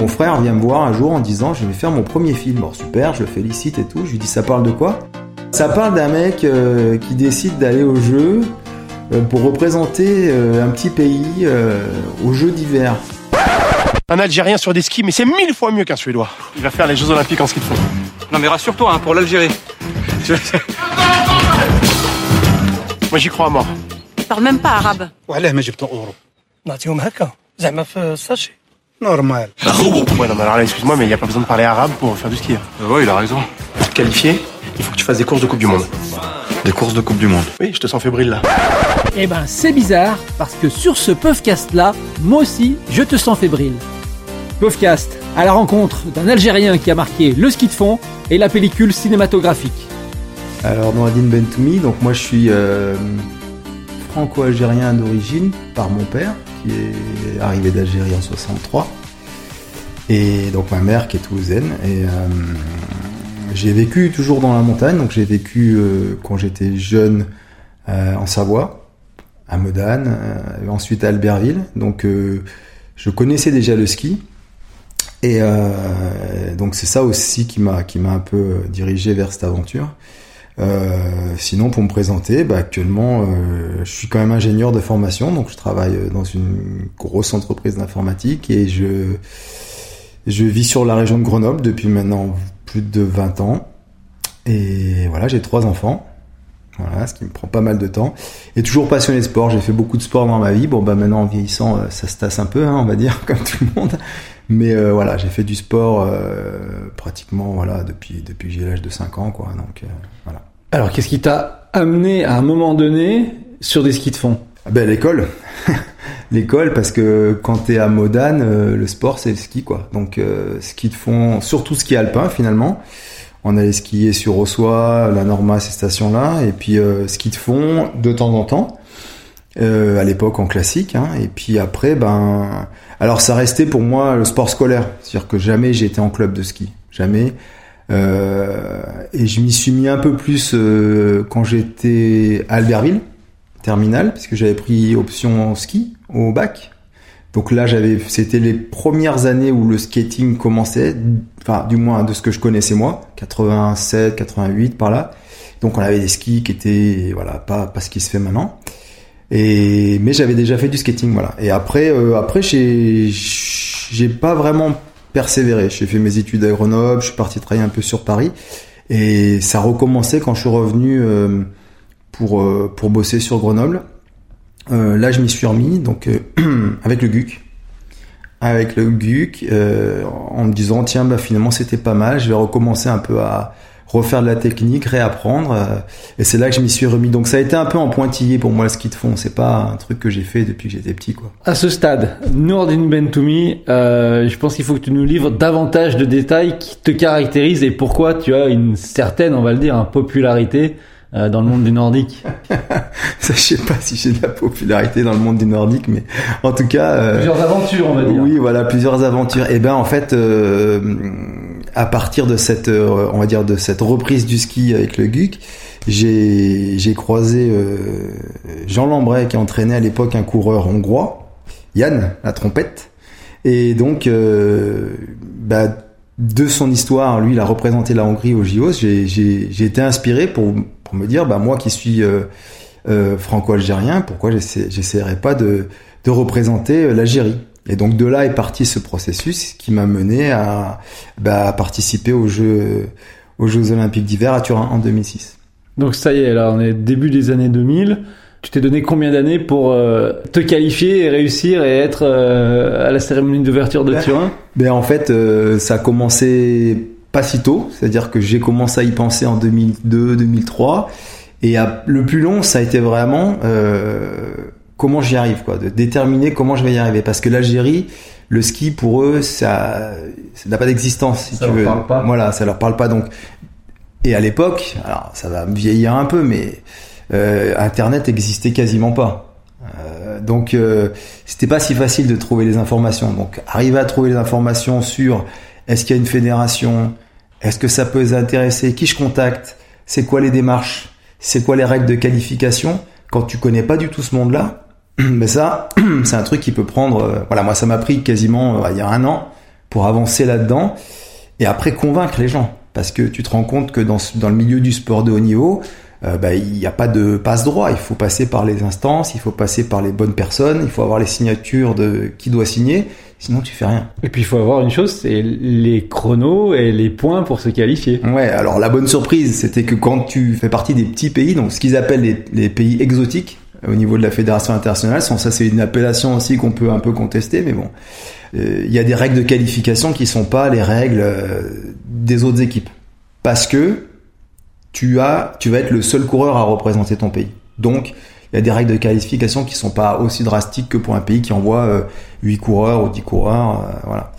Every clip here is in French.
Mon frère vient me voir un jour en disant je vais faire mon premier film. Bon, super, je le félicite et tout. Je lui dis ça parle de quoi? Ça parle d'un mec euh, qui décide d'aller au jeu euh, pour représenter euh, un petit pays aux Jeux d'hiver. Un Algérien sur des skis, mais c'est mille fois mieux qu'un Suédois. Il va faire les Jeux Olympiques en ski de fond. Non mais rassure-toi, hein, pour l'Algérie. Moi j'y crois à mort. Il parle même pas arabe. Ouais, mais j'ai Normal. Ouais, non, mais alors là, excuse-moi, mais il n'y a pas besoin de parler arabe pour faire du ski. Euh, ouais, il a raison. Pour te qualifier, il faut que tu fasses des courses de Coupe du Monde. Des courses de Coupe du Monde. Oui, je te sens fébrile là. Eh ben, c'est bizarre, parce que sur ce podcast là, moi aussi, je te sens fébrile. Podcast, à la rencontre d'un Algérien qui a marqué le ski de fond et la pellicule cinématographique. Alors, Noradine Bentoumi, donc moi je suis euh, franco-algérien d'origine par mon père qui est arrivé d'Algérie en 63 et donc ma mère qui est toulousaine et euh, j'ai vécu toujours dans la montagne. Donc j'ai vécu euh, quand j'étais jeune euh, en Savoie à Modane ensuite à Albertville. Donc je connaissais déjà le ski. Et donc c'est ça aussi qui m'a qui m'a un peu dirigé vers cette aventure. Euh, sinon, pour me présenter, bah, actuellement, euh, je suis quand même ingénieur de formation, donc je travaille euh, dans une grosse entreprise d'informatique et je je vis sur la région de Grenoble depuis maintenant plus de 20 ans. Et voilà, j'ai trois enfants. Voilà, ce qui me prend pas mal de temps. Et toujours passionné de sport. J'ai fait beaucoup de sport dans ma vie. Bon, bah maintenant en vieillissant, ça se tasse un peu, hein, on va dire, comme tout le monde. Mais euh, voilà, j'ai fait du sport euh, pratiquement voilà depuis depuis que j'ai l'âge de 5 ans, quoi. Donc euh, voilà. Alors, qu'est-ce qui t'a amené à un moment donné sur des skis de fond? Ah Ben l'école, l'école parce que quand t'es à Modane, le sport c'est le ski quoi. Donc ski de fond, surtout ski alpin finalement. On allait skier sur Ossois, la Norma, ces stations-là, et puis ski de fond de temps en temps. À l'époque en classique, hein, et puis après, ben, alors ça restait pour moi le sport scolaire, c'est-à-dire que jamais été en club de ski, jamais. Euh, et je m'y suis mis un peu plus euh, quand j'étais à Albertville, terminale, puisque j'avais pris option ski au bac. Donc là, j'avais, c'était les premières années où le skating commençait, enfin, du moins de ce que je connaissais moi, 87, 88 par là. Donc on avait des skis qui étaient, voilà, pas, pas ce qui se fait maintenant. Mais j'avais déjà fait du skating, voilà. Et après, euh, après, j'ai, j'ai pas vraiment persévéré. J'ai fait mes études à Grenoble, je suis parti travailler un peu sur Paris. Et ça recommençait quand je suis revenu euh, pour, euh, pour bosser sur Grenoble. Euh, là, je m'y suis remis, donc avec le GUC. Avec le GUC, en me disant, tiens, bah, finalement, c'était pas mal, je vais recommencer un peu à refaire de la technique, réapprendre. euh, et c'est là que je m'y suis remis. Donc ça a été un peu en pointillé pour moi le ski de fond. C'est pas un truc que j'ai fait depuis que j'étais petit, quoi. À ce stade, Nourdine Bentoumi, euh, je pense qu'il faut que tu nous livres davantage de détails qui te caractérisent et pourquoi tu as une certaine, on va le dire, hein, popularité euh, dans le monde du nordique. Ça, je sais pas si j'ai de la popularité dans le monde du nordique, mais en tout cas. euh, Plusieurs aventures, on va dire. Oui, voilà, plusieurs aventures. Et ben en fait, euh, à partir de cette, euh, on va dire, de cette reprise du ski avec le GUC, j'ai croisé euh, Jean Lambray qui entraînait à l'époque un coureur hongrois, Yann, la trompette. Et donc, euh, bah, de son histoire, lui, il a représenté la Hongrie au JO. J'ai été inspiré pour pour me dire, bah moi qui suis franco-algérien, pourquoi j'essa- j'essaierais pas de de représenter l'Algérie? Et donc de là est parti ce processus qui m'a mené à, bah, à participer aux Jeux, aux Jeux Olympiques d'hiver à Turin en 2006. Donc ça y est, là, on est début des années 2000. Tu t'es donné combien d'années pour euh, te qualifier et réussir et être euh, à la cérémonie d'ouverture de Ben, Turin? Ben en fait, euh, ça a commencé pas si tôt, c'est-à-dire que j'ai commencé à y penser en 2002-2003, et à- le plus long, ça a été vraiment euh, comment j'y arrive, quoi, de déterminer comment je vais y arriver, parce que l'Algérie, le ski pour eux, ça, ça n'a pas d'existence, si Ça tu leur veux. parle pas. Voilà, ça leur parle pas donc. Et à l'époque, alors ça va me vieillir un peu, mais euh, Internet existait quasiment pas. Euh, donc euh, c'était pas si facile de trouver les informations. Donc arriver à trouver les informations sur est-ce qu'il y a une fédération, est-ce que ça peut les intéresser, qui je contacte, c'est quoi les démarches, c'est quoi les règles de qualification. Quand tu connais pas du tout ce monde-là, mais ça, c'est un truc qui peut prendre. euh, voilà, moi ça m'a pris quasiment euh, il y a un an pour avancer là-dedans et après convaincre les gens. Parce que tu te rends compte que dans, dans le milieu du sport de haut niveau, euh, bah, il n'y a pas de passe droit. Il faut passer par les instances, il faut passer par les bonnes personnes, il faut avoir les signatures de qui doit signer. Sinon, tu fais rien. Et puis, il faut avoir une chose, c'est les chronos et les points pour se qualifier. Ouais. Alors, la bonne surprise, c'était que quand tu fais partie des petits pays, donc ce qu'ils appellent les, les pays exotiques, au niveau de la fédération internationale. Sans ça, c'est une appellation aussi qu'on peut un peu contester, mais bon, euh, il y a des règles de qualification qui sont pas les règles euh, des autres équipes, parce que tu as, tu vas être le seul coureur à représenter ton pays. Donc, il y a des règles de qualification qui sont pas aussi drastiques que pour un pays qui envoie euh, 8 coureurs ou 10 coureurs, euh, voilà.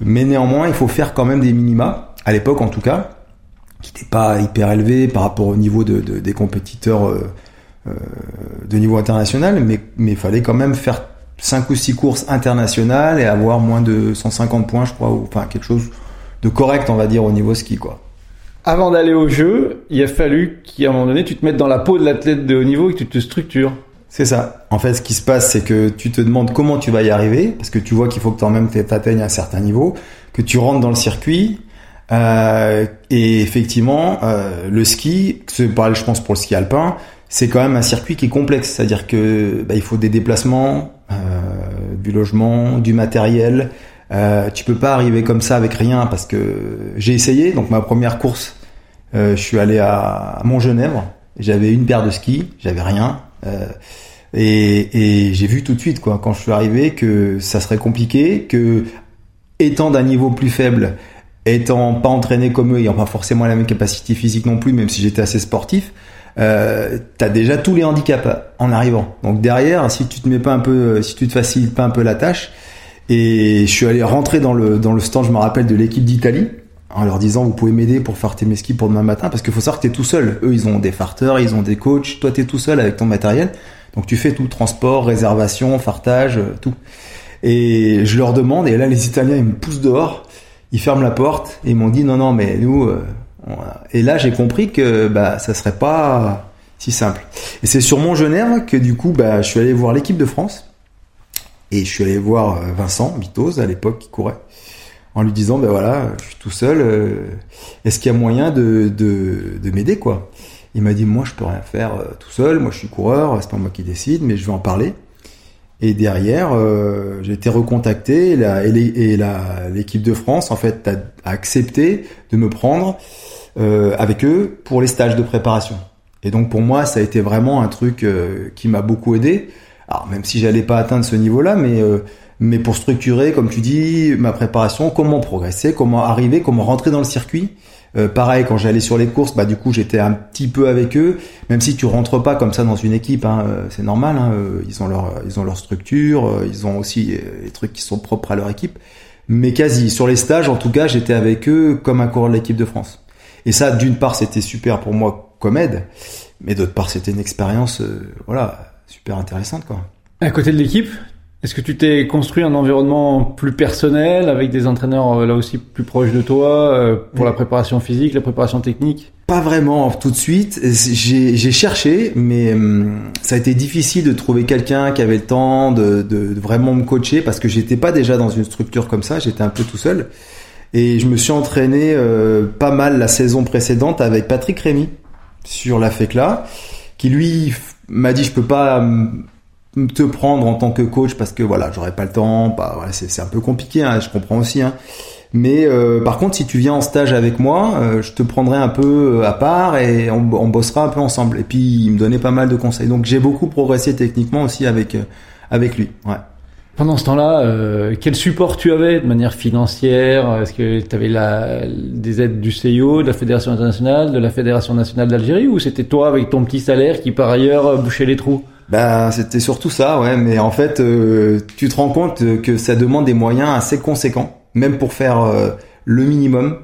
Mais néanmoins, il faut faire quand même des minima, à l'époque en tout cas, qui n'étaient pas hyper élevés par rapport au niveau de, de des compétiteurs euh, de niveau international, mais mais il fallait quand même faire 5 ou 6 courses internationales et avoir moins de 150 points, je crois, ou enfin quelque chose de correct, on va dire, au niveau ski, quoi. Avant d'aller au jeu, il a fallu qu'à un moment donné, tu te mettes dans la peau de l'athlète de haut niveau et que tu te structures. C'est ça. En fait, ce qui se passe, c'est que tu te demandes comment tu vas y arriver, parce que tu vois qu'il faut que toi-même t'atteignes un certain niveau, que tu rentres dans le circuit, euh, et effectivement, euh, le ski, c'est pareil, je pense pour le ski alpin, c'est quand même un circuit qui est complexe, c'est-à-dire que bah, il faut des déplacements, euh, du logement, du matériel. Euh, tu peux pas arriver comme ça avec rien parce que j'ai essayé. Donc ma première course, euh, je suis allé à Montgenèvre. J'avais une paire de skis, j'avais rien. Euh, et, et j'ai vu tout de suite, quoi, quand je suis arrivé, que ça serait compliqué, que étant d'un niveau plus faible, étant pas entraîné comme eux, ayant pas forcément la même capacité physique non plus, même si j'étais assez sportif, euh, t'as déjà tous les handicaps en arrivant. Donc derrière, si tu te mets pas un peu, si tu te facilites pas un peu la tâche, et je suis allé rentrer dans le dans le stand, je me rappelle de l'équipe d'Italie, en leur disant vous pouvez m'aider pour faire tes skis pour demain matin, parce qu'il faut savoir que t'es tout seul. Eux, ils ont des farteurs, ils ont des coachs, toi t'es tout seul avec ton matériel, donc tu fais tout transport, réservation, fartage, tout. Et je leur demande, et là les Italiens ils me poussent dehors, ils ferment la porte et ils m'ont dit non non mais nous euh, et là, j'ai compris que bah, ça serait pas si simple. Et c'est sur Montgenèvre que du coup, bah, je suis allé voir l'équipe de France. Et je suis allé voir euh, Vincent Bitos à l'époque qui courait. En lui disant ben voilà je suis tout seul euh, est-ce qu'il y a moyen de, de, de m'aider quoi? Il m'a dit moi je peux rien faire euh, tout seul. Moi je suis coureur c'est pas moi qui décide mais je vais en parler. Et derrière j'ai été recontacté et l'équipe de France en fait a accepté de me prendre euh, avec eux pour les stages de préparation et donc pour moi ça a été vraiment un truc euh, qui m'a beaucoup aidé alors même si j'allais pas atteindre ce niveau là mais euh, mais pour structurer, comme tu dis, ma préparation, comment progresser, comment arriver, comment rentrer dans le circuit. Euh, pareil, quand j'allais sur les courses, bah du coup j'étais un petit peu avec eux, même si tu rentres pas comme ça dans une équipe, hein, euh, c'est normal. Hein, euh, ils ont leur, ils ont leur structure, euh, ils ont aussi les trucs qui sont propres à leur équipe. Mais quasi sur les stages, en tout cas, j'étais avec eux comme un coureur de l'équipe de France. Et ça, d'une part, c'était super pour moi comme aide, mais d'autre part, c'était une expérience, euh, voilà, super intéressante quoi. À côté de l'équipe, est-ce que tu t'es construit un environnement plus personnel avec des entraîneurs euh, là aussi plus proches de toi euh, pour Oui. la préparation physique, la préparation technique? Pas vraiment tout de suite. J'ai j'ai cherché, mais hum, ça a été difficile de trouver quelqu'un qui avait le temps de, de- de vraiment me coacher parce que j'étais pas déjà dans une structure comme ça. J'étais un peu tout seul. Et je me suis entraîné euh, pas mal la saison précédente avec Patrick Rémy sur la FECLA, qui lui m'a dit je peux pas te prendre en tant que coach parce que voilà j'aurais pas le temps. Bah, voilà, c'est c'est un peu compliqué. Hein, je comprends aussi. Hein. Mais euh, par contre, si tu viens en stage avec moi, euh, je te prendrai un peu euh, à part et on, on bossera un peu ensemble. Et puis, il me donnait pas mal de conseils. Donc, j'ai beaucoup progressé techniquement aussi avec euh, avec lui. Ouais. Pendant ce temps-là, euh, quel support tu avais de manière financière? Est-ce que tu avais la, des aides du CIO, de la Fédération internationale, de la Fédération nationale d'Algérie, ou c'était toi avec ton petit salaire qui par ailleurs bouchait les trous? Ben, c'était surtout ça, ouais. Mais en fait, euh, tu te rends compte que ça demande des moyens assez conséquents, même pour faire euh, le minimum.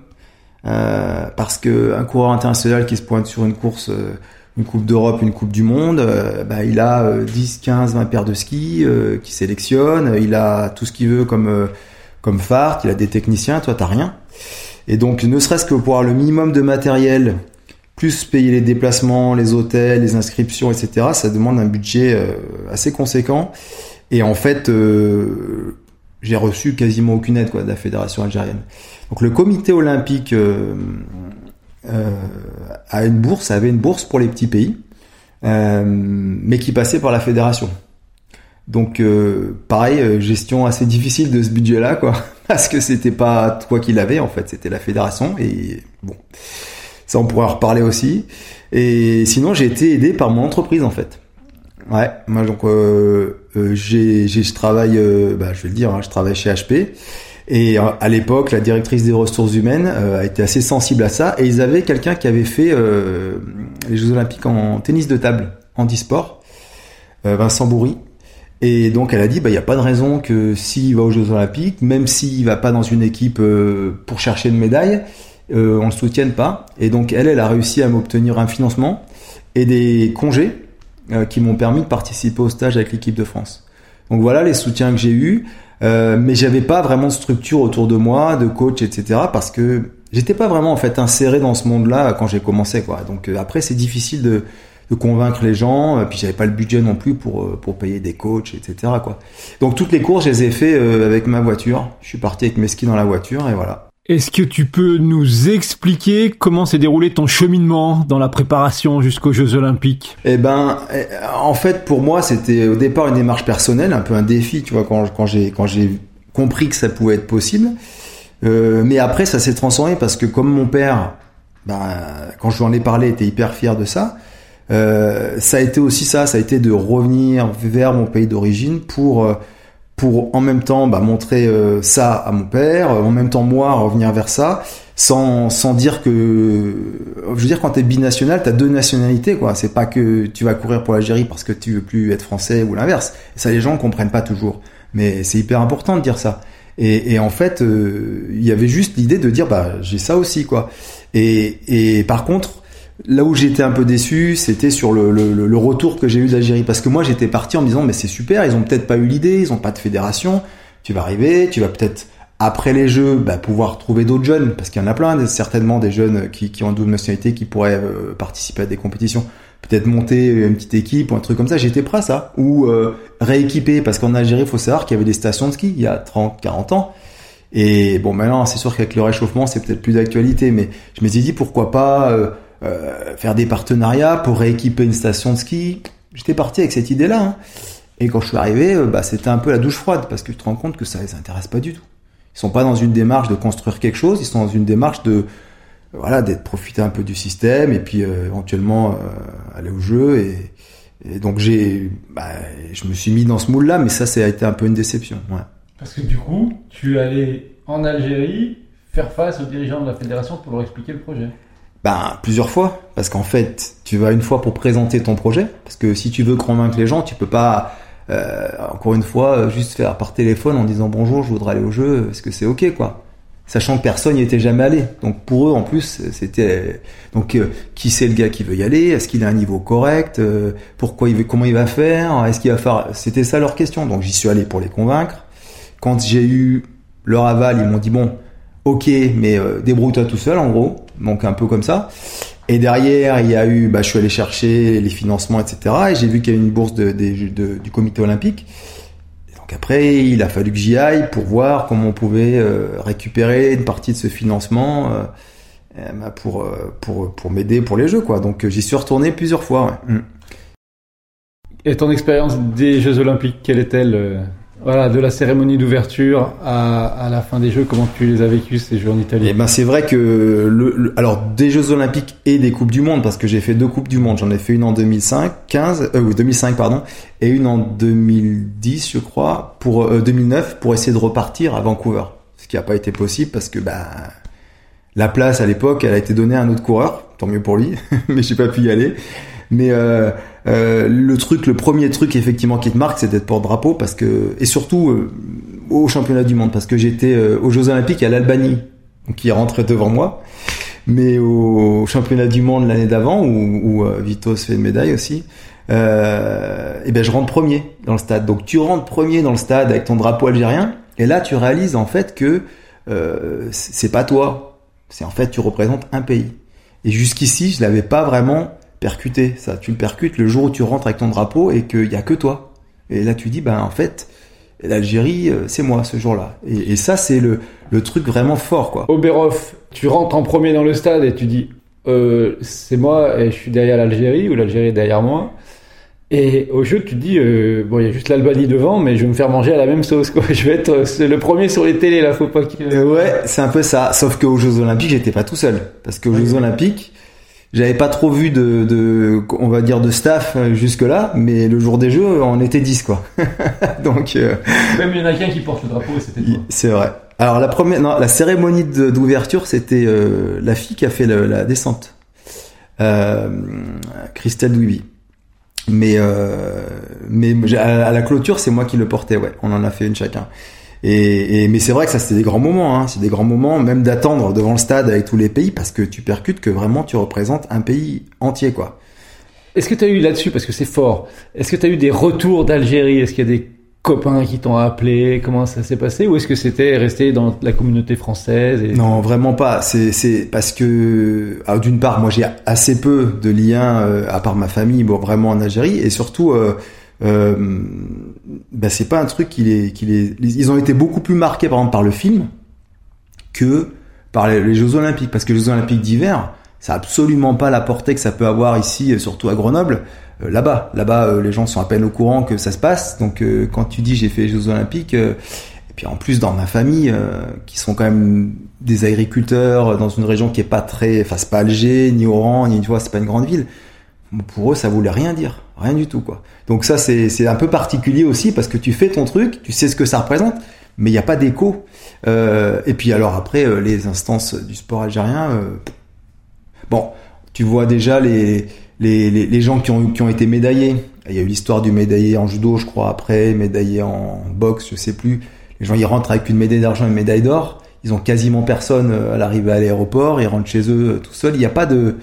Euh, parce que un coureur international qui se pointe sur une course, euh, une Coupe d'Europe, une Coupe du Monde, euh, bah, il a euh, 10, 15, 20 paires de skis euh, qui sélectionne, il a tout ce qu'il veut comme euh, comme phare, il a des techniciens, toi t'as rien. Et donc, ne serait-ce que pour avoir le minimum de matériel, plus payer les déplacements, les hôtels, les inscriptions, etc., ça demande un budget euh, assez conséquent. Et en fait, euh, j'ai reçu quasiment aucune aide quoi, de la fédération algérienne. Donc le comité olympique euh, a une bourse, avait une bourse pour les petits pays, euh, mais qui passait par la fédération. Donc euh, pareil, euh, gestion assez difficile de ce budget-là, quoi, parce que c'était pas toi qui l'avais en fait, c'était la fédération et bon, ça on pourrait en reparler aussi. Et sinon j'ai été aidé par mon entreprise en fait. Ouais, moi donc euh, j'ai, j'ai, je travaille, bah, je vais le dire, hein, je travaille chez HP. Et euh, à l'époque, la directrice des ressources humaines euh, a été assez sensible à ça. Et ils avaient quelqu'un qui avait fait euh, les Jeux Olympiques en tennis de table, en e-sport, Vincent Bourri. Et donc elle a dit, bah il y a pas de raison que s'il va aux Jeux Olympiques, même s'il va pas dans une équipe pour chercher une médaille, on le soutienne pas. Et donc elle, elle a réussi à m'obtenir un financement et des congés qui m'ont permis de participer au stage avec l'équipe de France. Donc voilà les soutiens que j'ai eus, euh, mais j'avais pas vraiment de structure autour de moi, de coach, etc. Parce que j'étais pas vraiment en fait inséré dans ce monde-là quand j'ai commencé quoi. Donc euh, après c'est difficile de, de convaincre les gens, euh, puis j'avais pas le budget non plus pour pour payer des coachs, etc. quoi. Donc toutes les courses je les ai fait euh, avec ma voiture. Je suis parti avec mes skis dans la voiture et voilà. Est-ce que tu peux nous expliquer comment s'est déroulé ton cheminement dans la préparation jusqu'aux Jeux Olympiques? Eh ben, eh, en fait, pour moi, c'était au départ une démarche personnelle, un peu un défi, tu vois, quand, j'ai quand j'ai compris que ça pouvait être possible. Euh, mais après, ça s'est transformé parce que comme mon père, ben, quand je lui en ai parlé, était hyper fier de ça. Euh, ça a été aussi ça, ça a été de revenir vers mon pays d'origine pour euh, pour en même temps bah, montrer euh, ça à mon père, en même temps moi revenir vers ça, sans, sans dire que, je veux dire quand t'es binational, t'as deux nationalités quoi. C'est pas que tu vas courir pour l'Algérie parce que tu veux plus être français ou l'inverse. Ça les gens comprennent pas toujours, mais c'est hyper important de dire ça. Et, et en fait, euh, il y avait juste l'idée de dire bah j'ai ça aussi quoi. Et, et par contre, Là où j'étais un peu déçu, c'était sur le, le, le retour que j'ai eu d'Algérie. Parce que moi, j'étais parti en me disant, mais c'est super, ils ont peut-être pas eu l'idée, ils ont pas de fédération. Tu vas arriver, tu vas peut-être, après les Jeux, bah, pouvoir trouver d'autres jeunes. Parce qu'il y en a plein, certainement des jeunes qui, qui ont double nationalité, qui pourraient euh, participer à des compétitions. Peut-être monter une petite équipe ou un truc comme ça. J'étais prêt à ça. Ou euh, rééquiper, parce qu'en Algérie, il faut savoir qu'il y avait des stations de ski il y a 30, 40 ans. Et bon, maintenant, c'est sûr qu'avec le réchauffement, c'est peut-être plus d'actualité. Mais je me suis dit, pourquoi pas... Euh, euh, faire des partenariats pour rééquiper une station de ski. J'étais parti avec cette idée-là. Hein. Et quand je suis arrivé, euh, bah, c'était un peu la douche froide parce que tu te rends compte que ça les intéresse pas du tout. Ils sont pas dans une démarche de construire quelque chose, ils sont dans une démarche de voilà d'être profiter un peu du système et puis euh, éventuellement euh, aller au jeu et, et donc j'ai bah, je me suis mis dans ce moule-là, mais ça ça a été un peu une déception. Ouais. Parce que du coup, tu allé en Algérie faire face aux dirigeants de la fédération pour leur expliquer le projet. Ben, plusieurs fois. Parce qu'en fait, tu vas une fois pour présenter ton projet. Parce que si tu veux convaincre les gens, tu peux pas, euh, encore une fois, juste faire par téléphone en disant bonjour, je voudrais aller au jeu, est-ce que c'est ok, quoi. Sachant que personne n'y était jamais allé. Donc pour eux, en plus, c'était, donc, euh, qui c'est le gars qui veut y aller? Est-ce qu'il a un niveau correct? Euh, pourquoi il veut, comment il va faire? Est-ce qu'il va faire, c'était ça leur question. Donc j'y suis allé pour les convaincre. Quand j'ai eu leur aval, ils m'ont dit bon, ok, mais euh, débrouille-toi tout seul, en gros. Donc un peu comme ça. Et derrière, il y a eu, bah, je suis allé chercher les financements, etc. Et j'ai vu qu'il y avait une bourse du comité olympique. Et donc après, il a fallu que j'y aille pour voir comment on pouvait euh, récupérer une partie de ce financement euh, bah, pour pour pour m'aider pour les jeux, quoi. Donc j'y suis retourné plusieurs fois. Mm. Et ton expérience des Jeux Olympiques, quelle est-elle voilà, de la cérémonie d'ouverture à, à, la fin des Jeux, comment tu les as vécus ces Jeux en Italie Eh ben c'est vrai que le, le, alors des Jeux Olympiques et des coupes du monde parce que j'ai fait deux coupes du monde. J'en ai fait une en 2005, 15, euh, 2005 pardon, et une en 2010 je crois pour euh, 2009 pour essayer de repartir à Vancouver. Ce qui n'a pas été possible parce que bah la place à l'époque elle a été donnée à un autre coureur, tant mieux pour lui, mais j'ai pas pu y aller. Mais euh, euh, le truc, le premier truc effectivement qui te marque, c'est d'être porte-drapeau parce que et surtout euh, au championnat du monde parce que j'étais euh, aux Jeux Olympiques à l'Albanie, qui rentré devant moi, mais au championnat du monde l'année d'avant où, où euh, Vitos fait une médaille aussi. et ben je rentre premier dans le stade. Donc tu rentres premier dans le stade avec ton drapeau algérien et là tu réalises en fait que c'est pas toi, c'est en fait tu représentes un pays. Et jusqu'ici je l'avais pas vraiment percuter ça. Tu le percutes le jour où tu rentres avec ton drapeau et qu'il y a que toi. Et là, tu dis, ben en fait, l'Algérie, euh, c'est moi ce jour-là. Et, et ça, c'est le, le truc vraiment fort, quoi. Oberhof, tu rentres en premier dans le stade et tu dis euh, c'est moi et je suis derrière l'Algérie ou l'Algérie est derrière moi. Et au jeu, tu te dis euh, bon, il y a juste l'Albanie devant, mais je vais me faire manger à la même sauce. Quoi. Je vais être euh, le premier sur les télés là, faut pas qu'il. Euh, ouais, c'est un peu ça. Sauf qu'aux Jeux Olympiques, j'étais pas tout seul, parce qu'aux Jeux Olympiques, j'avais pas trop vu de, de, on va dire, de staff jusque là, mais le jour des Jeux, on était 10 quoi. Donc. euh, Même il y en a qu'un qui porte le drapeau et c'était toi. C'est vrai. Alors la première, non, la cérémonie d'ouverture, c'était euh, la fille qui a fait le- la descente, euh, Christelle Douiby. Mais euh, mais à la clôture, c'est moi qui le portais. Ouais, on en a fait une chacun. Et, et mais c'est vrai que ça c'était des grands moments. Hein, c'est des grands moments, même d'attendre devant le stade avec tous les pays, parce que tu percutes que vraiment tu représentes un pays entier, quoi. Est-ce que tu as eu là-dessus, parce que c'est fort, est-ce que tu as eu des retours d'Algérie? Est-ce qu'il y a des copains qui t'ont appelé? Comment ça s'est passé? Ou est-ce que c'était resté dans la communauté française et... Non, vraiment pas. C'est c'est parce que ah, d'une part, moi j'ai assez peu de liens euh, à part ma famille, bon vraiment en Algérie, et surtout, euh, euh, bah, c'est pas un truc qui les, qui les, ils ont été beaucoup plus marqués par le film que par les, Jeux Olympiques, parce que les Jeux Olympiques d'hiver, ça a absolument pas la portée que ça peut avoir ici, euh, surtout à Grenoble. Euh, là-bas, là-bas, euh, les gens sont à peine au courant que ça se passe. Donc, quand tu dis j'ai fait les Jeux Olympiques, et puis en plus dans ma famille, qui sont quand même des agriculteurs dans une région qui est pas très, enfin c'est pas Alger, ni Oran, ni tu vois, c'est pas une grande ville. Pour eux, ça voulait rien dire, rien du tout quoi. Donc ça, c'est un peu particulier aussi parce que tu fais ton truc, tu sais ce que ça représente, mais il n'y a pas d'écho. Euh, et puis alors après, euh, les instances du sport algérien, euh, bon, tu vois déjà les les, les, les gens qui ont, qui ont été médaillés. Il y a eu l'histoire du médaillé en judo, je crois, après, médaillé en boxe, je sais plus. Les gens, ils rentrent avec une médaille d'argent et une médaille d'or. Ils ont quasiment personne euh, à l'arrivée à l'aéroport. Ils rentrent chez eux euh, tout seuls. Il n'y a pas de...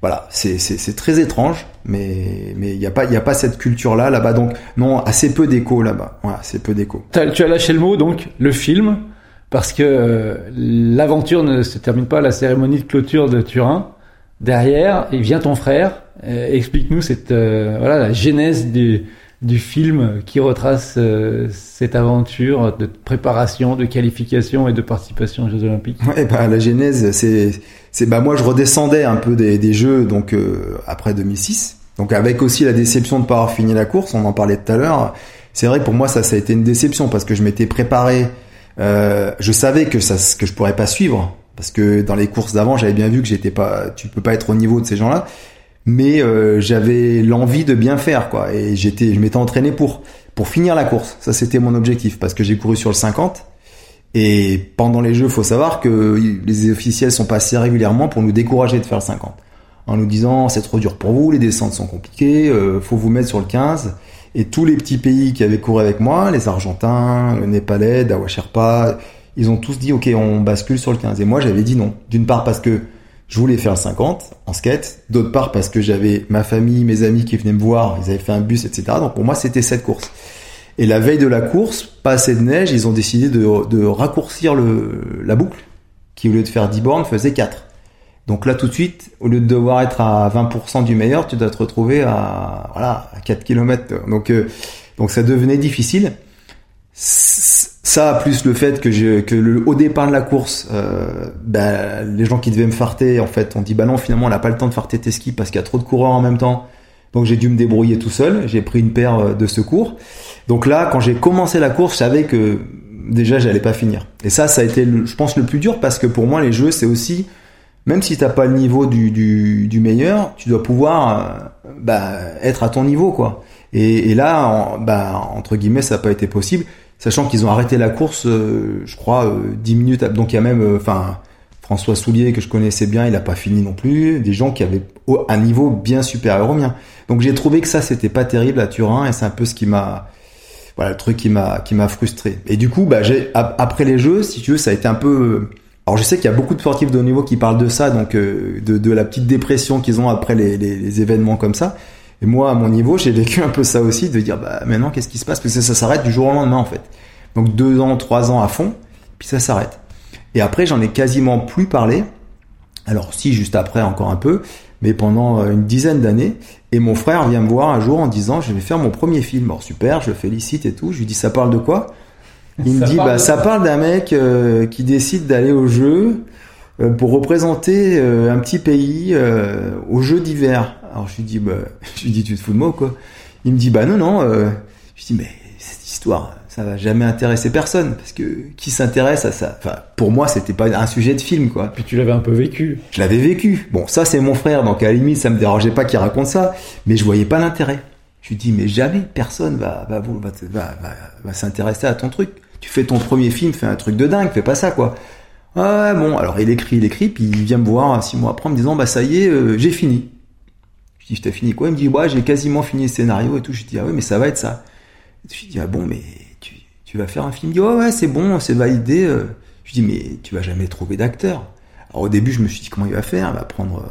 Voilà, c'est c'est- c'est très étrange, mais mais il n'y a pas il a pas cette culture là là-bas. Donc non, assez peu d'écho là-bas. Voilà, assez peu d'écho. Tu as lâché le mot, donc, le film, parce que euh, l'aventure ne se termine pas à la cérémonie de clôture de Turin. Derrière, il vient ton frère. Euh, Explique-nous cette euh, voilà la genèse du, du film qui retrace euh, cette aventure de préparation, de qualification et de participation aux Jeux Olympiques. Ouais, bah, la genèse, c'est, c'est, bah, moi, je redescendais un peu des, des jeux, donc, euh, après 2006. Donc, avec aussi la déception de pas avoir fini la course, on en parlait tout à l'heure. C'est vrai pour moi, ça, ça a été une déception parce que je m'étais préparé, euh, je savais que ça, que je pourrais pas suivre. Parce que dans les courses d'avant, j'avais bien vu que j'étais pas, tu peux pas être au niveau de ces gens-là. Mais, euh, j'avais l'envie de bien faire, quoi. Et j'étais, je m'étais entraîné pour, pour finir la course. Ça, c'était mon objectif parce que j'ai couru sur le 50. Et pendant les jeux, faut savoir que les officiels sont passés régulièrement pour nous décourager de faire le 50. En nous disant, c'est trop dur pour vous, les descentes sont compliquées, euh, faut vous mettre sur le 15. Et tous les petits pays qui avaient couru avec moi, les Argentins, le Népalais, Dawa Sherpa, ils ont tous dit, ok, on bascule sur le 15. Et moi, j'avais dit non. D'une part parce que je voulais faire le 50 en skate, d'autre part parce que j'avais ma famille, mes amis qui venaient me voir, ils avaient fait un bus, etc. Donc pour moi, c'était cette course. Et la veille de la course, pas assez de neige, ils ont décidé de, de raccourcir le, la boucle, qui au lieu de faire 10 bornes faisait 4. Donc là tout de suite, au lieu de devoir être à 20% du meilleur, tu dois te retrouver à voilà à 4 km. Donc euh, donc ça devenait difficile. Ça plus le fait que je que le, au départ de la course, euh, bah, les gens qui devaient me farter, en fait, on dit bah non finalement on n'a pas le temps de farter tes skis parce qu'il y a trop de coureurs en même temps. Donc j'ai dû me débrouiller tout seul. J'ai pris une paire euh, de secours. Donc là, quand j'ai commencé la course, je savais que déjà j'allais pas finir. Et ça, ça a été, le- je pense, le plus dur parce que pour moi, les jeux, c'est aussi, même si t'as pas le niveau du, du, du meilleur, tu dois pouvoir euh, bah, être à ton niveau, quoi. Et, là, bah, entre guillemets, ça n'a pas été possible, sachant qu'ils ont arrêté la course, euh, je crois, euh, 10 minutes. Donc il y a même, euh, enfin, François Soulier que je connaissais bien, il a pas fini non plus. Des gens qui avaient un niveau bien supérieur au mien. Donc j'ai trouvé que ça, c'était pas terrible à Turin, et c'est un peu ce qui m'a voilà le truc qui m'a qui m'a frustré. Et du coup, bah j'ai ap- après les jeux, si tu veux, ça a été un peu. Alors je sais qu'il y a beaucoup de sportifs de haut niveau qui parlent de ça, donc euh, de, de la petite dépression qu'ils ont après les, les, les événements comme ça. Et moi, à mon niveau, j'ai vécu un peu ça aussi, de dire bah maintenant qu'est-ce qui se passe? Parce que ça, ça s'arrête du jour au lendemain en fait. Donc deux ans, trois ans à fond, puis ça s'arrête. Et après, j'en ai quasiment plus parlé. Alors si, juste après encore un peu, mais pendant euh, une dizaine d'années. Et mon frère vient me voir un jour en disant, je vais faire mon premier film. Alors super, je le félicite et tout. Je lui dis, ça parle de quoi? Il me dit, bah, ça. parle d'un mec euh, qui décide d'aller au jeu euh, pour représenter euh, un petit pays euh, au jeu d'hiver. Alors je lui dis, bah, je lui dis, tu te fous de moi quoi? Il me dit, bah non, non. euh, je lui dis, mais cette histoire, ça va jamais intéresser personne parce que qui s'intéresse à ça? Enfin, pour moi, c'était pas un sujet de film, quoi. Puis tu l'avais un peu vécu. Je l'avais vécu. Bon, ça c'est mon frère, donc à la limite ça me dérangeait pas qu'il raconte ça, mais je voyais pas l'intérêt. Je lui dis mais jamais personne va va va, va, s'intéresser à ton truc. Tu fais ton premier film, fais un truc de dingue, fais pas ça quoi. Ah bon, alors il écrit, il écrit, puis il vient me voir six mois après en me disant bah ça y est, euh, j'ai fini. Je dis t'as fini quoi Il me dit ouais j'ai quasiment fini le scénario et tout. Je dis ah ouais mais ça va être ça. Je dis ah bon mais tu, vas faire un film? Il dit ouais ouais c'est bon, c'est validé. euh. Je dis mais tu vas jamais trouver d'acteur. Alors au début, je me suis dit comment il va faire, il va prendre.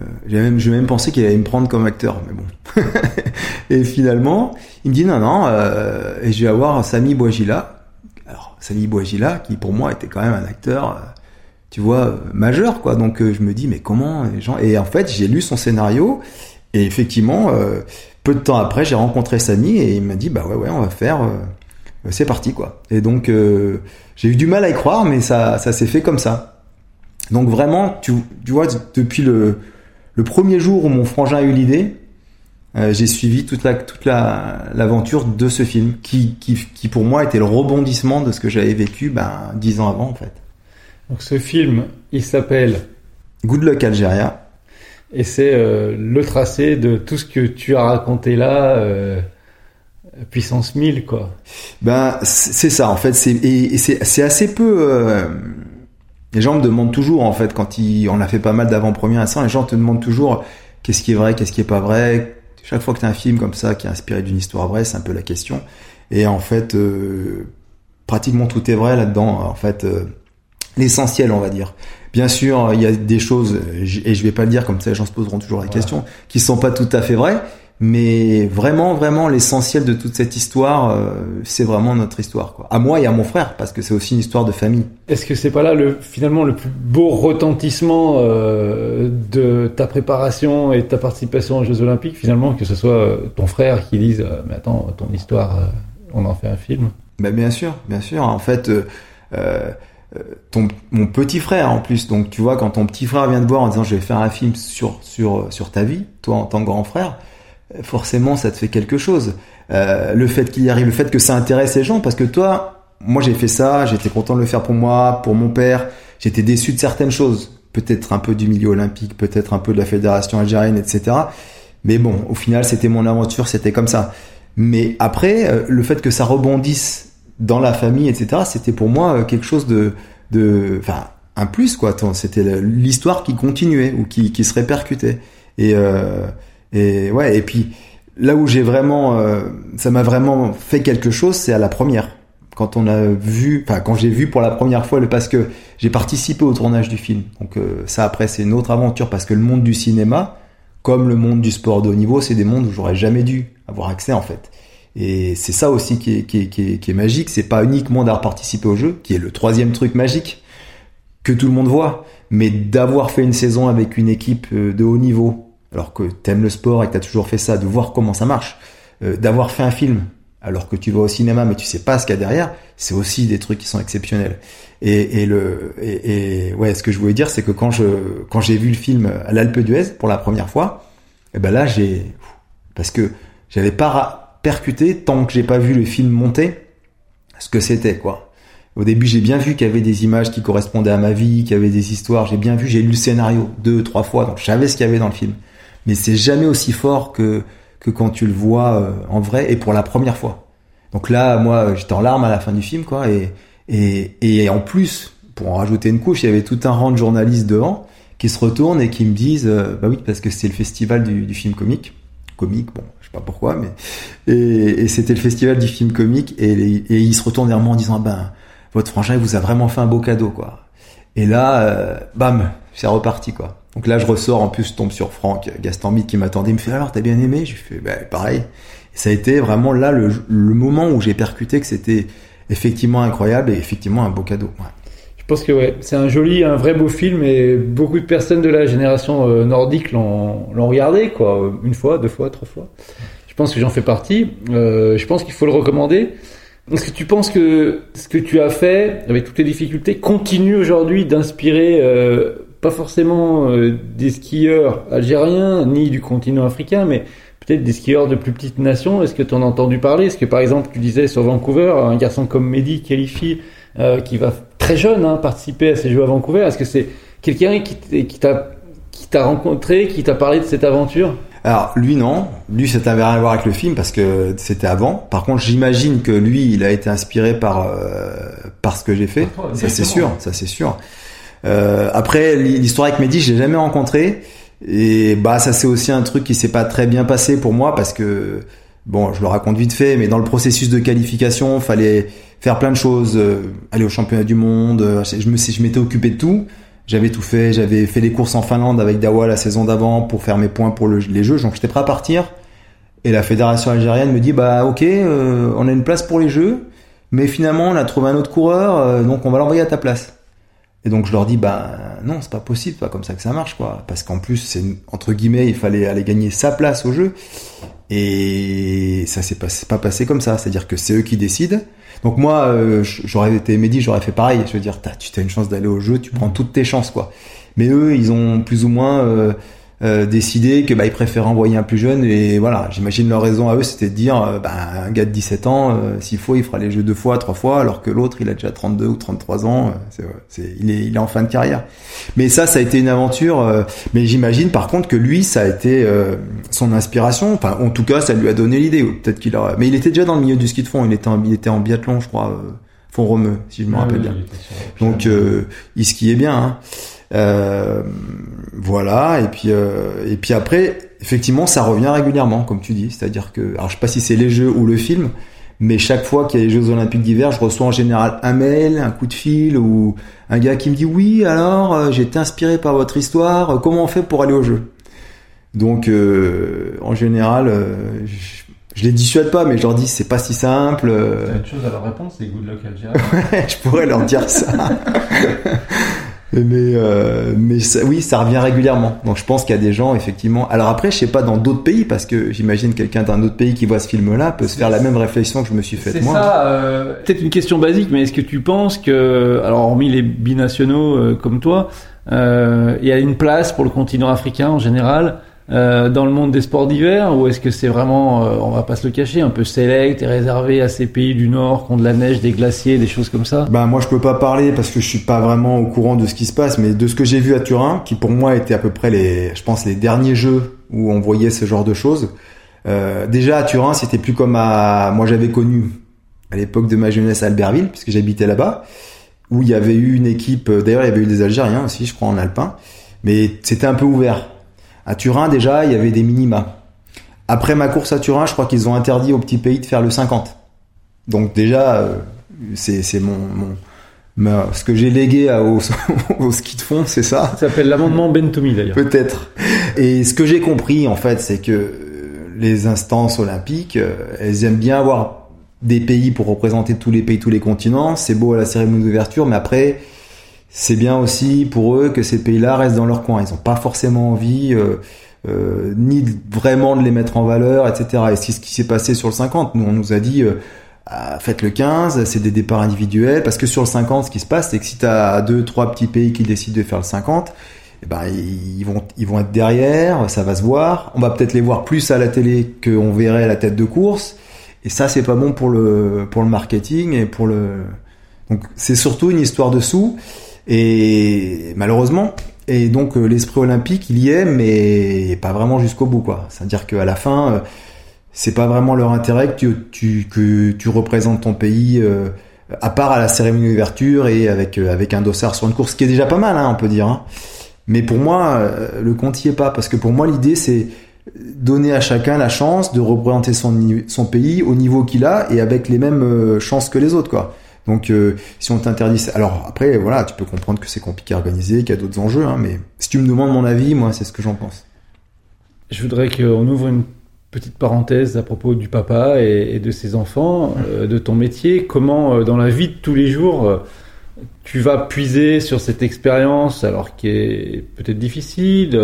Euh, euh, j'ai même, même pensé qu'il allait me prendre comme acteur, mais bon. et finalement, il me dit non non, et je vais avoir Sami Bouagila. Alors Sami Bouagila, qui pour moi était quand même un acteur, tu vois, majeur quoi. Donc euh, je me dis mais comment les gens Et en fait, j'ai lu son scénario et effectivement, euh, peu de temps après, j'ai rencontré Sami et il m'a dit bah ouais ouais, on va faire. euh, c'est parti quoi. Et donc euh, j'ai eu du mal à y croire, mais ça, ça s'est fait comme ça. Donc vraiment, tu, tu vois, depuis le, le premier jour où mon frangin a eu l'idée, euh, j'ai suivi toute la toute la l'aventure de ce film, qui, qui qui pour moi était le rebondissement de ce que j'avais vécu ben dix ans avant en fait. Donc ce film, il s'appelle Good Luck Algeria. et c'est euh, le tracé de tout ce que tu as raconté là, euh, puissance 1000 quoi. Ben c'est ça en fait. C'est et, et c'est c'est assez peu. euh, les gens me demandent toujours en fait quand ils, on a fait pas mal d'avant-premières à ça, les gens te demandent toujours qu'est-ce qui est vrai, qu'est-ce qui est pas vrai? Chaque fois que tu as un film comme ça qui est inspiré d'une histoire vraie, c'est un peu la question. Et en fait, euh, pratiquement tout est vrai là-dedans. En fait, euh, l'essentiel, on va dire. Bien sûr, il y a des choses, et je vais pas le dire comme ça, les gens se poseront toujours la Voilà. question, qui sont pas tout à fait vraies. Mais vraiment, vraiment, l'essentiel de toute cette histoire, euh, c'est vraiment notre histoire, quoi. À moi et à mon frère, parce que c'est aussi une histoire de famille. Est-ce que c'est pas là le finalement le plus beau retentissement euh, de ta préparation et de ta participation aux Jeux Olympiques finalement que ce soit euh, ton frère qui dise mais attends ton histoire on en fait un film? Bah bien sûr, bien sûr. En fait, euh, ton, mon petit frère en plus. Donc tu vois, quand ton petit frère vient te voir en disant je vais faire un film sur sur sur ta vie, toi en tant que grand frère, euh, forcément ça te fait quelque chose. Euh, le fait qu'il y arrive, le fait que ça intéresse les gens, parce que toi, moi j'ai fait ça, j'étais content de le faire pour moi, pour mon père. J'étais déçu de certaines choses, peut-être un peu du milieu olympique, peut-être un peu de la fédération algérienne, etc. Mais bon, au final, c'était mon aventure, c'était comme ça. Mais après, euh, le fait que ça rebondisse dans la famille, etc., c'était pour moi euh, quelque chose de, de, enfin, un plus quoi. C'était l'histoire qui continuait ou qui, qui se répercutait. Et, euh, et ouais. Et puis là où j'ai vraiment, euh, ça m'a vraiment fait quelque chose, c'est à la première. Quand on a vu, enfin quand j'ai vu pour la première fois le parce que j'ai participé au tournage du film. Donc euh, ça après c'est une autre aventure parce que le monde du cinéma, comme le monde du sport de haut niveau, c'est des mondes où j'aurais jamais dû avoir accès en fait. Et c'est ça aussi qui est, qui est, qui est, qui est magique. C'est pas uniquement d'avoir participé au jeu, qui est le troisième truc magique que tout le monde voit, mais d'avoir fait une saison avec une équipe euh, de haut niveau, alors que t'aimes le sport et que t'as toujours fait ça, de voir comment ça marche, euh, d'avoir fait un film, alors que tu vas au cinéma mais tu sais pas ce qu'il y a derrière, c'est aussi des trucs qui sont exceptionnels. Et, et le et, ouais, ce que je voulais dire, c'est que quand je quand j'ai vu le film à l'Alpe d'Huez pour la première fois, et ben là j'ai parce que j'avais pas percuté tant que j'ai pas vu le film monter ce que c'était quoi. Au début, j'ai bien vu qu'il y avait des images qui correspondaient à ma vie, qu'il y avait des histoires. J'ai bien vu, j'ai lu le scénario deux, trois fois, donc je savais ce qu'il y avait dans le film. Mais c'est jamais aussi fort que que quand tu le vois euh, en vrai et pour la première fois. Donc là, moi, j'étais en larmes à la fin du film, quoi. Et et et en plus, pour en rajouter une couche, il y avait tout un rang de journalistes devant qui se retournent et qui me disent, euh, bah oui, parce que c'était le festival du, du film comique, comique, bon, pas pourquoi, mais et, et c'était le festival du film comique et, et ils se retournent vers moi en disant, ben votre frangin vous a vraiment fait un beau cadeau, quoi. Et là, euh, bam, c'est reparti, quoi. Donc là, je ressors, en plus, je tombe sur Franck Gastambide qui m'attendait, il me fait alors, t'as bien aimé? Je fais, ben pareil. Et ça a été vraiment là le, le moment où j'ai percuté que c'était effectivement incroyable et effectivement un beau cadeau. Je pense que ouais, c'est un joli, un vrai beau film et beaucoup de personnes de la génération euh, nordique l'ont regardé quoi, une fois, deux fois, trois fois. Je pense que j'en fais partie. Euh, je pense qu'il faut le recommander. Est-ce que tu penses que ce que tu as fait, avec toutes les difficultés, continue aujourd'hui d'inspirer euh, pas forcément euh, des skieurs algériens ni du continent africain, mais peut-être des skieurs de plus petites nations? Est-ce que tu en as entendu parler? Est-ce que par exemple tu disais sur Vancouver, un garçon comme Mehdi qualifie, euh, qui va très jeune hein, participer à ces Jeux à Vancouver, est-ce que c'est quelqu'un qui, qui t'a qui t'a rencontré, qui t'a parlé de cette aventure? Alors lui non, lui ça n'avait rien à voir avec le film parce que c'était avant. Par contre j'imagine que lui il a été inspiré par euh, par ce que j'ai fait, ça c'est sûr, ça c'est sûr. Euh, après l'histoire avec Mehdi je l'ai jamais rencontré. Et bah ça c'est aussi un truc qui s'est pas très bien passé pour moi parce que bon je le raconte vite fait mais dans le processus de qualification fallait faire plein de choses, euh, aller au championnat du monde, euh, je me je m'étais occupé de tout. J'avais tout fait, j'avais fait les courses en Finlande avec Dawa la saison d'avant pour faire mes points pour les jeux, donc j'étais prêt à partir. Et la fédération algérienne me dit bah ok, euh, on a une place pour les jeux, mais finalement on a trouvé un autre coureur, donc on va l'envoyer à ta place. Et donc je leur dis bah non c'est pas possible, pas comme ça que ça marche quoi, parce qu'en plus c'est entre guillemets il fallait aller gagner sa place au jeu et ça s'est pas, pas passé comme ça, c'est-à-dire que c'est eux qui décident. Donc moi euh, j'aurais été Mehdi, j'aurais fait pareil, je veux dire tu as une chance d'aller au jeu, tu prends toutes tes chances quoi. Mais eux ils ont plus ou moins euh, euh, décidé que bah, ils préfèrent envoyer un plus jeune. Et voilà j'imagine leur raison à eux c'était de dire euh, bah, un gars de 17 ans euh, s'il faut il fera les jeux deux fois trois fois alors que l'autre il a déjà 32 ou 33 ans c'est, c'est, il, est, il est en fin de carrière. Mais ça ça a été une aventure mais j'imagine par contre que lui ça a été son inspiration. Enfin en tout cas ça lui a donné l'idée. Peut-être qu'il a mais il était déjà dans le milieu du ski de fond. Il était en, il était en biathlon je crois fond romeux si je me ah rappelle bien. donc il skiait bien hein. Euh, voilà, et puis euh, et puis après, effectivement, ça revient régulièrement, comme tu dis. C'est-à-dire que, alors je sais pas si c'est les jeux ou le film, mais chaque fois qu'il y a les Jeux Olympiques d'hiver, je reçois en général un mail, un coup de fil ou un gars qui me dit oui, alors euh, j'ai été inspiré par votre histoire, comment on fait pour aller au jeu? Donc en général, je, je, les dissuade pas, mais je leur dis c'est pas si simple. une chose à leur répondre, c'est good luck Algérie. ouais, je pourrais leur dire ça. mais euh, mais oui, ça revient régulièrement. Donc je pense qu'il y a des gens effectivement. Alors après, je sais pas dans d'autres pays parce que j'imagine quelqu'un d'un autre pays qui voit ce film-là peut se faire la même réflexion que je me suis faite moi. C'est ça. Euh, Peut-être une question basique, mais est-ce que tu penses que, alors hormis les binationaux euh, comme toi, euh, il y a une place pour le continent africain en général euh, dans le monde des sports d'hiver ou est-ce que c'est vraiment, euh, on va pas se le cacher, un peu select et réservé à ces pays du Nord qui ont de la neige, des glaciers, des choses comme ça? Ben moi je peux pas parler parce que je suis pas vraiment au courant de ce qui se passe, mais de ce que j'ai vu à Turin, qui pour moi était à peu près les, je pense les derniers jeux où on voyait ce genre de choses. Euh, déjà à Turin c'était plus comme à, moi j'avais connu à l'époque de ma jeunesse à Albertville puisque j'habitais là-bas où il y avait eu une équipe, d'ailleurs il y avait eu des Algériens aussi, je crois en alpin, mais c'était un peu ouvert à Turin, déjà, il y avait des minima. Après ma course à Turin, je crois qu'ils ont interdit au petit pays de faire le 50. Donc déjà, euh, c'est mon, mon, ce que j'ai légué au, au, ski de fond, c'est ça. Ça s'appelle l'amendement Bentomi d'ailleurs. Peut-être. Et ce que j'ai compris en fait, c'est que les instances olympiques, euh, elles aiment bien avoir des pays pour représenter tous les pays, tous les continents. C'est beau à la cérémonie d'ouverture, mais après, c'est bien aussi pour eux que ces pays-là restent dans leur coin. Ils n'ont pas forcément envie euh, euh, ni vraiment de les mettre en valeur, etc. Et c'est ce qui s'est passé sur le 50. Nous, on nous a dit euh, ah, faites le 15, c'est des départs individuels, parce que sur le 50, ce qui se passe, c'est que si tu as deux, trois petits pays qui décident de faire le 50, eh ben, ils vont, ils vont être derrière, ça va se voir. On va peut-être les voir plus à la télé qu'on verrait à la tête de course. Et ça, c'est pas bon pour le, pour le marketing et pour le. Donc, c'est surtout une histoire de sous. Et malheureusement, et donc euh, l'esprit olympique, il y est, mais pas vraiment jusqu'au bout, quoi. C'est-à-dire qu'à la fin, euh, c'est pas vraiment leur intérêt que tu, tu, que tu représentes ton pays, euh, à part à la cérémonie d'ouverture et avec avec un dossard sur une course, ce qui est déjà pas mal, hein, on peut dire. Hein. Mais pour moi, le compte y est pas, parce que pour moi, l'idée c'est donner à chacun la chance de représenter son, son pays au niveau qu'il a et avec les mêmes chances que les autres, quoi. Donc euh, si on t'interdit, alors après voilà, tu peux comprendre que c'est compliqué à organiser, qu'il y a d'autres enjeux, hein, mais si tu me demandes mon avis, moi c'est ce que j'en pense. Je voudrais qu'on ouvre une petite parenthèse à propos du papa et, de ses enfants, euh, de ton métier. Comment euh, dans la vie de tous les jours tu vas puiser sur cette expérience, alors qui est peut-être difficile,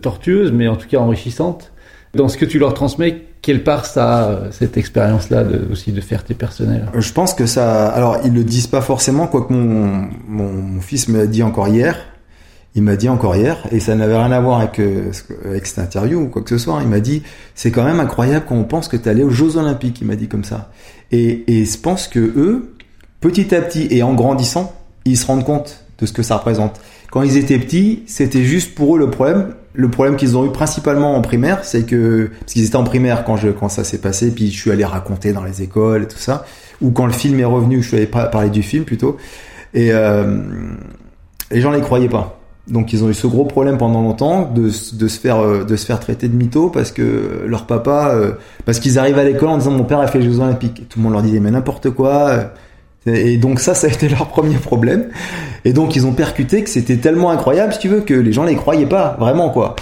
tortueuse, mais en tout cas enrichissante, Dans ce que tu leur transmets, quelle part ça a, cette expérience-là de, aussi de fierté personnelle? Je pense que ça. Alors, ils le disent pas forcément, quoique mon, mon, mon fils me l'a dit encore hier. Il m'a dit encore hier, et ça n'avait rien à voir avec, euh, avec cette interview ou quoi que ce soit. Il m'a dit, c'est quand même incroyable quand on pense que tu allé aux Jeux Olympiques. Il m'a dit comme ça. Et, et je pense que eux, petit à petit et en grandissant, ils se rendent compte de ce que ça représente. Quand ils étaient petits, c'était juste pour eux le problème. Le problème qu'ils ont eu principalement en primaire, c'est que parce qu'ils étaient en primaire quand ça s'est passé, puis je suis allé raconter dans les écoles et tout ça, ou quand le film est revenu, je suis allé parler du film plutôt, et euh, les gens les croyaient pas. Donc ils ont eu ce gros problème pendant longtemps de, de se faire euh, se faire traiter de mytho parce que leur papa euh, parce qu'ils arrivent à l'école en disant mon père a fait les Jeux Olympiques. Tout le monde leur disait mais n'importe quoi. Et donc ça ça a été leur premier problème. Et donc ils ont percuté que c'était tellement incroyable si tu veux que les gens les croyaient pas vraiment quoi.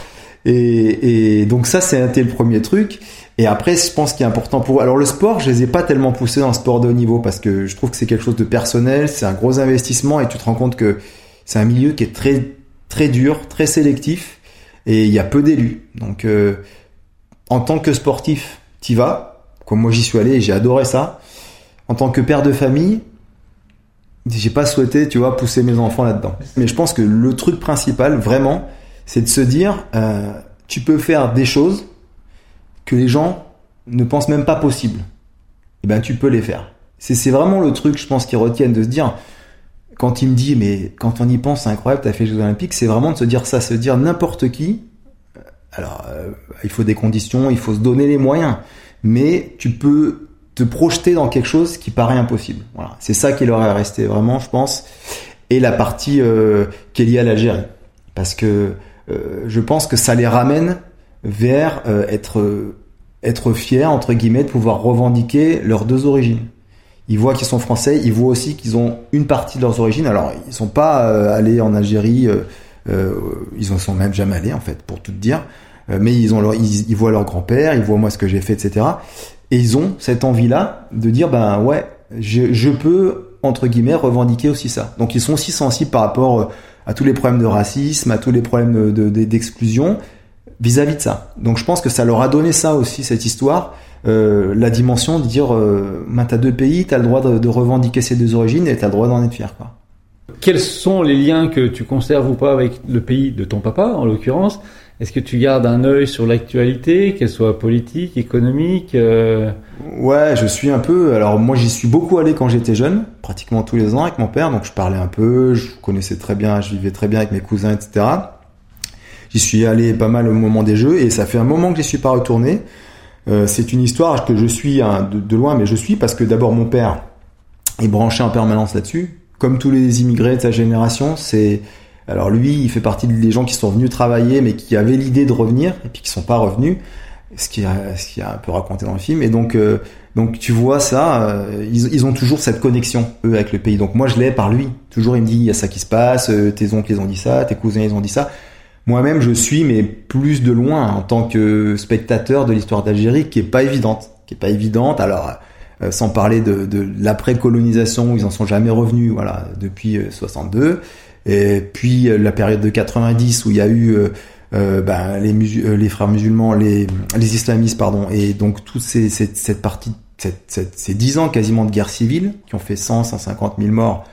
Et, et donc ça c'était le premier truc. Et après je pense qu'il est important pour alors le sport je les ai pas tellement poussés dans le sport de haut niveau parce que je trouve que c'est quelque chose de personnel, c'est un gros investissement et tu te rends compte que c'est un milieu qui est très très dur, très sélectif, et il y a peu d'élus. Donc, euh, en tant que sportif, t'y vas, comme moi j'y suis allé et j'ai adoré ça. En tant que père de famille, j'ai pas souhaité, tu vois, pousser mes enfants là-dedans. Mais je pense que le truc principal, vraiment, c'est de se dire, euh, tu peux faire des choses que les gens ne pensent même pas possibles. Et eh ben, tu peux les faire. C'est vraiment le truc, je pense, qu'ils retiennent de se dire, quand il me dit, mais quand on y pense, c'est incroyable, t'as fait les Jeux Olympiques, c'est vraiment de se dire ça, se dire n'importe qui. Euh, alors, euh, il faut des conditions, il faut se donner les moyens, mais tu peux te projeter dans quelque chose qui paraît impossible. Voilà, c'est ça qui leur est resté vraiment, je pense. Et la partie euh, qui est liée à l'Algérie, parce que euh, je pense que ça les ramène vers être être fiers entre guillemets de pouvoir revendiquer leurs deux origines ils voient qu'ils sont français, ils voient aussi qu'ils ont une partie de leurs origines. Alors, ils sont pas euh, allés en Algérie, euh, euh, ils en sont même jamais allés en fait, pour tout dire. Euh, mais ils ont leur, ils, ils voient leur grand-père, ils voient moi ce que j'ai fait, etc. Et ils ont cette envie-là de dire, ben ouais, je, je, peux entre guillemets revendiquer aussi ça. Donc, ils sont aussi sensibles par rapport à tous les problèmes de racisme, à tous les problèmes d'exclusion de, vis-à-vis de ça. Donc, je pense que ça leur a donné ça aussi cette histoire euh, la dimension de dire euh, bah, t'as deux pays, t'as le droit de, de, revendiquer ces deux origines et t'as le droit d'en être fier. Quoi. Quels sont les liens que tu conserves ou pas avec le pays de ton papa, en l'occurrence? Est-ce que tu gardes un œil sur l'actualité, qu'elle soit politique, économique euh... Ouais, je suis un peu. Alors moi, j'y suis beaucoup allé quand j'étais jeune, pratiquement tous les ans avec mon père. Donc je parlais un peu, je connaissais très bien, je vivais très bien avec mes cousins, etc. J'y suis allé pas mal au moment des Jeux et ça fait un moment que j'y suis pas retourné. Euh, c'est une histoire que je suis hein, de, loin, mais je suis parce que d'abord mon père est branché en permanence là-dessus. Comme tous les immigrés de sa génération, c'est alors lui, il fait partie des gens qui sont venus travailler, mais qui avaient l'idée de revenir et puis qui sont pas revenus, ce qui a, ce qui a un peu raconté dans le film. Et donc, euh, donc tu vois ça, euh, ils, ont toujours cette connexion eux avec le pays. Donc moi, je l'ai par lui. Toujours, il me dit, il y a ça qui se passe, tes oncles ils ont dit ça, tes cousins ils ont dit ça. Moi-même, je suis, mais plus de loin, en tant que spectateur de l'histoire d'Algérie, qui est pas évidente, qui est pas évidente. Alors, euh, sans parler de, de l'après-colonisation, ils en sont jamais revenus, voilà, depuis 62. Euh, Et puis euh, la période de 90, où il y a eu ben, les, les frères musulmans, les, les islamistes, pardon, et donc toute ces, cette, cette partie, cette, cette, ces 10 ans quasiment de guerre civile, qui ont fait 100, 150 000 morts,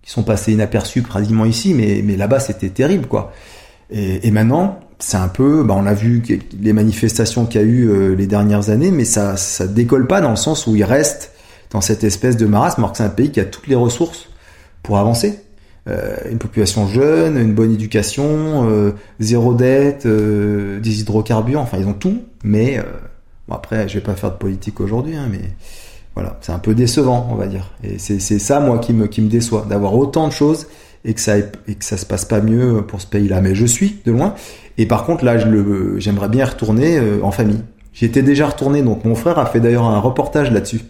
qui sont passés inaperçus pratiquement ici, mais, mais là-bas c'était terrible, quoi. Et, et maintenant, c'est un peu, bah, on a vu les manifestations qu'il y a eu euh, les dernières années, mais ça, ça décolle pas dans le sens où il reste dans cette espèce de marasme, alors que c'est un pays qui a toutes les ressources pour avancer. Euh, une population jeune, une bonne éducation, euh, zéro dette, euh, des hydrocarbures, enfin ils ont tout, mais bon après je vais pas faire de politique aujourd'hui, hein, mais voilà, c'est un peu décevant on va dire. Et c'est ça moi qui me, qui me déçoit, d'avoir autant de choses et que ça et que ça se passe pas mieux pour ce pays-là. Mais je suis de loin. Et par contre là, j'aimerais bien retourner en famille. J'y étais déjà retourné, donc mon frère a fait d'ailleurs un reportage là-dessus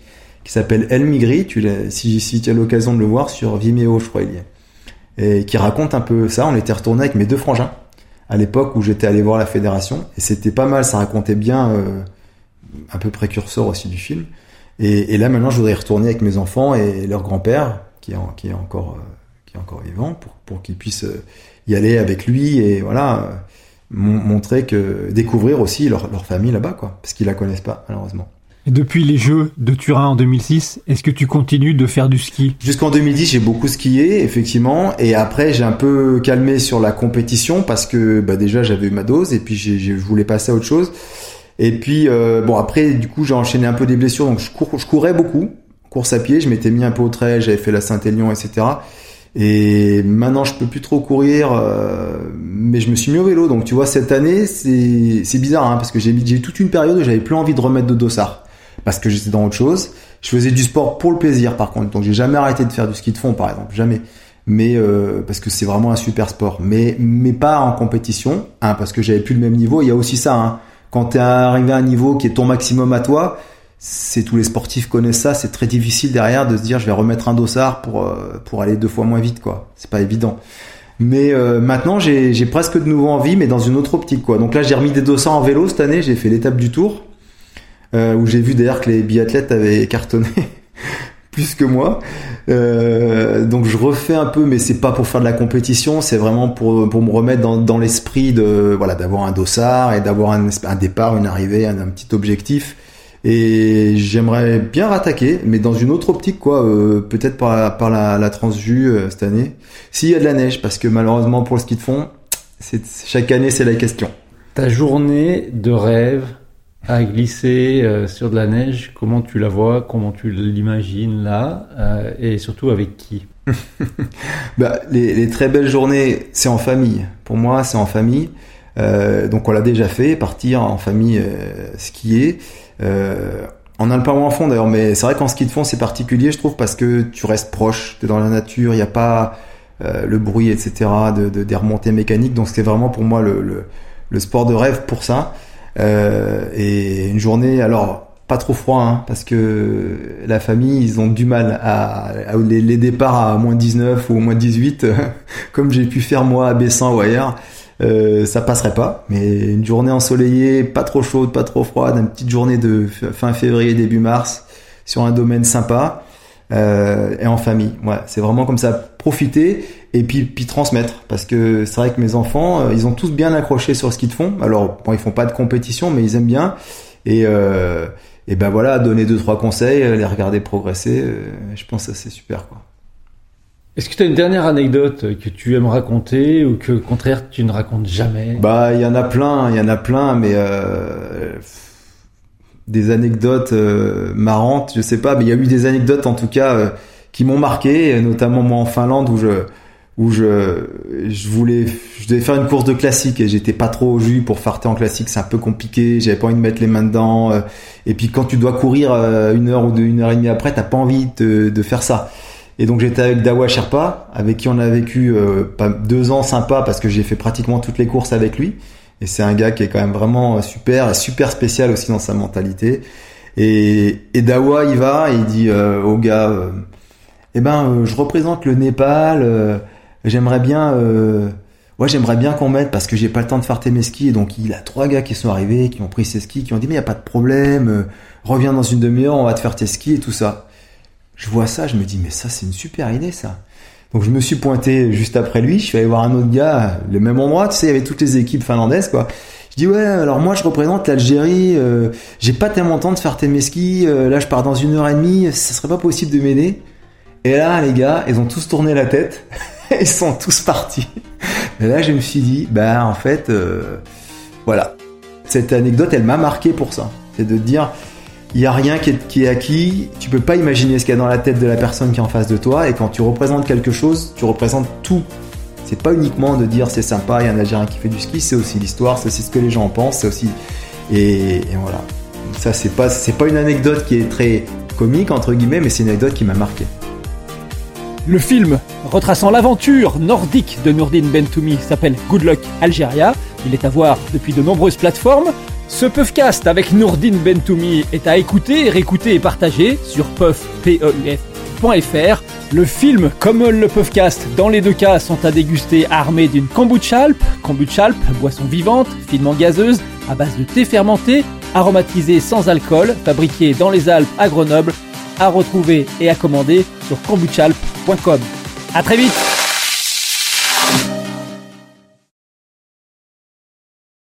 qui s'appelle El Migri. Tu si, si tu as l'occasion de le voir sur Vimeo, je crois il y est, et qui raconte un peu ça. On était retourné avec mes deux frangins à l'époque où j'étais allé voir la fédération et c'était pas mal. Ça racontait bien, euh, un peu précurseur aussi du film. Et, là maintenant, je voudrais retourner avec mes enfants et leur grand-père qui est, encore euh, qui est encore vivant pour, pour qu'il puisse euh, y aller avec lui et voilà montrer que découvrir aussi leur, leur famille là-bas, quoi, parce qu'ils la connaissent pas malheureusement. Depuis les Jeux de Turin en 2006, est-ce que tu continues de faire du ski? Jusqu'en 2010, j'ai beaucoup skié, effectivement, et après j'ai un peu calmé sur la compétition parce que bah, déjà j'avais eu ma dose et puis je voulais passer à autre chose. Et puis euh, bon après, du coup j'ai enchaîné un peu des blessures, donc je, courais beaucoup, course à pied, je m'étais mis un peu au trail, j'avais fait la Saint-Élion, etc. Et maintenant, je peux plus trop courir, euh, mais je me suis mis au vélo. Donc, tu vois, cette année, c'est bizarre, hein, parce que j'ai eu toute une période où j'avais plus envie de remettre de dossard, parce que j'étais dans autre chose. Je faisais du sport pour le plaisir, par contre. Donc, j'ai jamais arrêté de faire du ski de fond, par exemple, jamais. Mais euh, parce que c'est vraiment un super sport, mais mais pas en compétition, hein, parce que j'avais plus le même niveau. Il y a aussi ça. Hein, quand tu es arrivé à un niveau qui est ton maximum à toi, c'est tous les sportifs connaissent ça, c'est très difficile derrière de se dire je vais remettre un dossard pour euh, pour aller deux fois moins vite quoi. C'est pas évident. Mais euh, maintenant j'ai presque de nouveau envie mais dans une autre optique quoi. Donc là j'ai remis des dossards en vélo cette année, j'ai fait l'étape du Tour euh, où j'ai vu d'ailleurs que les biathlètes avaient cartonné plus que moi. donc je refais un peu mais c'est pas pour faire de la compétition, c'est vraiment pour pour me remettre dans dans l'esprit de voilà d'avoir un dossard et d'avoir un, un départ, une arrivée, un, petit objectif et j'aimerais bien rattaquer, mais dans une autre optique, quoi. Euh, peut-être par, par la, la Transju euh, cette année. S'il y a de la neige, parce que malheureusement pour le ski de fond, chaque année c'est la question. Ta journée de rêve à glisser euh, sur de la neige, comment tu la vois, comment tu l'imagines là, et surtout avec qui? Bah, les, les, très belles journées, c'est en famille. Pour moi, c'est en famille. donc on l'a déjà fait, partir en famille skier. Euh, en alpin ou en fond d'ailleurs, mais c'est vrai qu'en ski de fond c'est particulier, je trouve, parce que tu restes proche, tu es dans la nature, il n'y a pas euh, le bruit, etc., de, de, des remontées mécaniques. Donc c'est vraiment pour moi le, le, le, sport de rêve pour ça. Euh, et une journée, alors pas trop froid, hein, parce que la famille, ils ont du mal à, à les, départs à moins 19 ou moins 18, comme j'ai pu faire moi à Bessin ou ailleurs. Euh, ça passerait pas. Mais une journée ensoleillée, pas trop chaude, pas trop froide, une petite journée de fin février, début mars, sur un domaine sympa, euh, et en famille. Ouais, c'est vraiment comme ça, profiter et puis, puis transmettre. Parce que c'est vrai que mes enfants, euh, ils ont tous bien accroché sur ce qu'ils font. Alors, bon, ils font pas de compétition, mais ils aiment bien. Et, euh, et ben voilà, donner deux, trois conseils, les regarder progresser, je pense que c'est super, quoi. Est-ce que tu as une dernière anecdote que tu aimes raconter ou que, au contraire, tu ne racontes jamais? Bah, il y en a plein, il y en a plein, mais euh, des anecdotes euh, marrantes, je sais pas, mais il y a eu des anecdotes en tout cas euh, qui m'ont marqué, notamment moi en Finlande où je où je je voulais je devais faire une course de classique et j'étais pas trop au jus pour faire en classique, c'est un peu compliqué, j'avais pas envie de mettre les mains dedans. et puis quand tu dois courir une heure ou deux, une heure et demie après, t'as pas envie de, de faire ça. Et donc j'étais avec Dawa Sherpa, avec qui on a vécu euh, deux ans sympa parce que j'ai fait pratiquement toutes les courses avec lui. Et c'est un gars qui est quand même vraiment super, super spécial aussi dans sa mentalité. Et, et Dawa, il va, il dit euh, au gars, euh, eh ben, je représente le Népal. j'aimerais bien, ouais, j'aimerais bien qu'on m'aide parce que j'ai pas le temps de faire tes mes skis. Donc il a trois gars qui sont arrivés, qui ont pris ses skis, qui ont dit mais y a pas de problème, reviens dans une demi-heure, on va te faire tes skis et tout ça. Je vois ça, je me dis, mais ça, c'est une super idée, ça. Donc je me suis pointé juste après lui, je suis allé voir un autre gars, le même endroit, tu sais, il y avait toutes les équipes finlandaises, quoi. Je dis ouais, alors moi je représente l'Algérie, euh, j'ai pas tellement temps de faire tes skis, euh, là je pars dans une heure et demie, ça serait pas possible de m'aider. Et là les gars, ils ont tous tourné la tête, ils sont tous partis. Et là je me suis dit, bah en fait, euh, voilà, cette anecdote elle m'a marqué pour ça, c'est de dire il y a rien qui est, qui est, acquis, tu peux pas imaginer ce qu'il y a dans la tête de la personne qui est en face de toi, et quand tu représentes quelque chose, tu représentes tout. C'est pas uniquement de dire c'est sympa, il y a un Algérien qui fait du ski, c'est aussi l'histoire, c'est aussi ce que les gens en pensent, c'est aussi. Et, voilà. Ça, c'est pas, pas une anecdote qui est très comique, entre guillemets, mais c'est une anecdote qui m'a marqué. Le film retraçant l'aventure nordique de Nourdine Bentoumi s'appelle Good Luck Algeria. Il est à voir depuis de nombreuses plateformes. Ce Puffcast avec Nourdine Bentoumi est à écouter, réécouter et partager sur puff.fr. Le film comme le Puffcast, dans les deux cas, sont à déguster armés d'une kombucha alp, kombucha alp, boisson vivante, finement gazeuse, à base de thé fermenté, aromatisé sans alcool, fabriqué dans les Alpes à Grenoble, à retrouver et à commander sur kombuchalp.com. A très vite